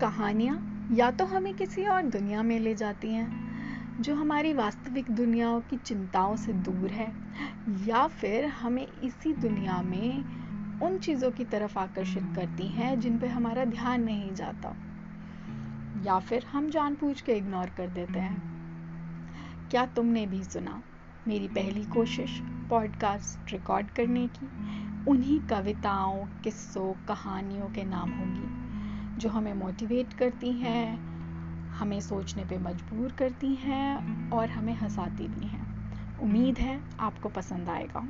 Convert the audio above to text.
कहानियाँ या तो हमें किसी और दुनिया में ले जाती हैं, जो हमारी वास्तविक दुनियाओं की चिंताओं से दूर है, या फिर हमें इसी दुनिया में उन चीज़ों की तरफ़ आकर्षित करती हैं, जिन पे हमारा ध्यान नहीं जाता। या फिर हम जानबूझ के इग्नोर कर देते हैं। क्या तुमने भी सुना, मेरी पहली कोशिश पॉडकास्ट रिकॉर्ड करने की, उन्हीं कविताओं, किस्सों, कहानियों के नाम होंगी। जो हमें मोटिवेट करती हैं, हमें सोचने पे मजबूर करती हैं और हमें हंसाती भी हैं। उम्मीद है आपको पसंद आएगा।